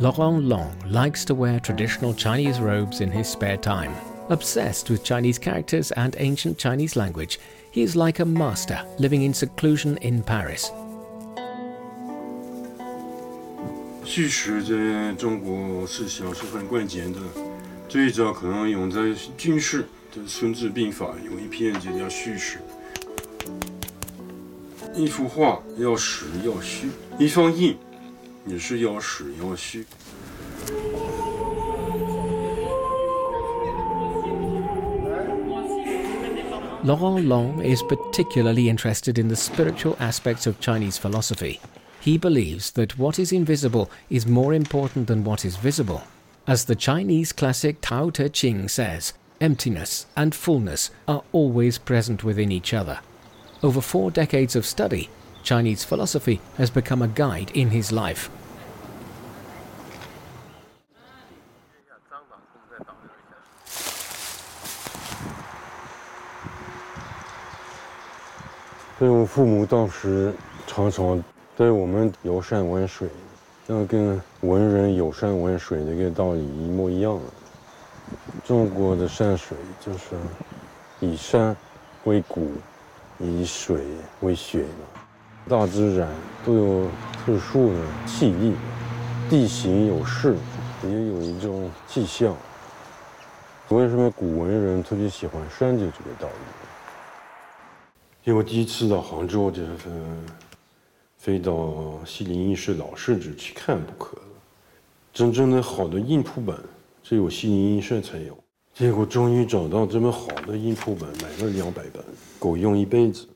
Laurent Long likes to wear traditional Chinese robes in his spare time. Obsessed with Chinese characters and ancient Chinese language, he is like a master living in seclusion in Paris. 戏曲在中国是小说很关键的，最早可能用在军事的《孙子兵法》有一篇就叫《虚实》。一幅画要实要虚，一方印也是要实要虚。Laurent Long is particularly interested in the spiritual aspects of Chinese philosophy. He believes that what is invisible is more important than what is visible. As the Chinese classic Tao Te Ching says, emptiness and fullness are always present within each other. Over four decades of study, Chinese philosophy has become a guide in his life. 对以，水为血大自然都有特殊的气力，地形有势，也有一种气象。为什么古文人特别喜欢山，就这个道理。因为第一次到杭州，就是飞到西泠印社老设置去看不可。真正的好的印铺本，只有西泠印社才有。结果终于找到这么好的印铺本，买了两百本，够用一辈子。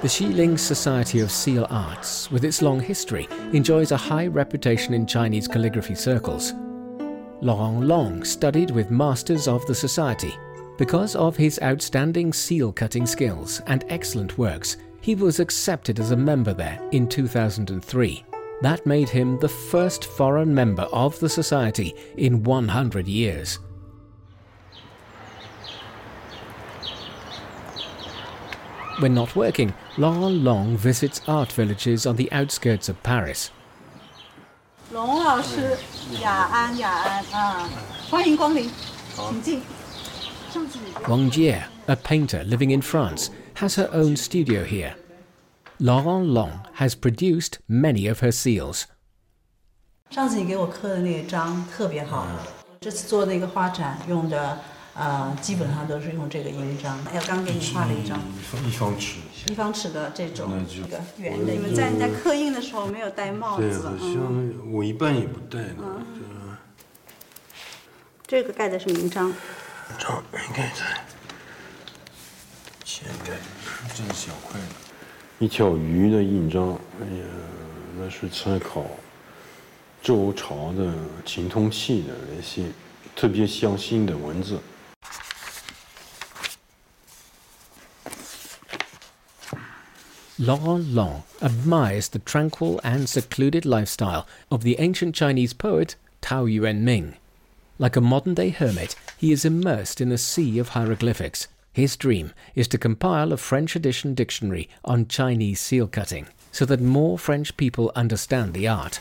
The Xiling Society of Seal Arts, with its long history, enjoys a high reputation in Chinese calligraphy circles. Laurent Long studied with masters of the society. Because of his outstanding seal cutting skills and excellent works, he was accepted as a member there in 2003. That made him the first foreign member of the society in 100 years. When not working, Laurent Long visits art villages on the outskirts of Paris. 龙老师，雅安，雅安啊，欢迎光临，请进。Wang Jie, a painter living in France, has her own studio here. Laurent Long has produced many of her seals. 上次你给我刻的那个章特别好，这次做那个画展用的， 呃，基本上都是用这个印章。还有刚给你画了一张一方尺，一方尺的这种一个圆的。你们在在刻印的时候没有戴帽子？对，好像我一般也不戴的。这个盖的是名章。章应该在前面，这是小块的，一条鱼的印章。哎呀，那是参考周朝的青铜器的那些特别详细的文字。Laurent Long admires the tranquil and secluded lifestyle of the ancient Chinese poet Tao Yuanming. Like a modern day hermit, he is immersed in a sea of hieroglyphics. His dream is to compile a French edition dictionary on Chinese seal cutting so that more French people understand the art.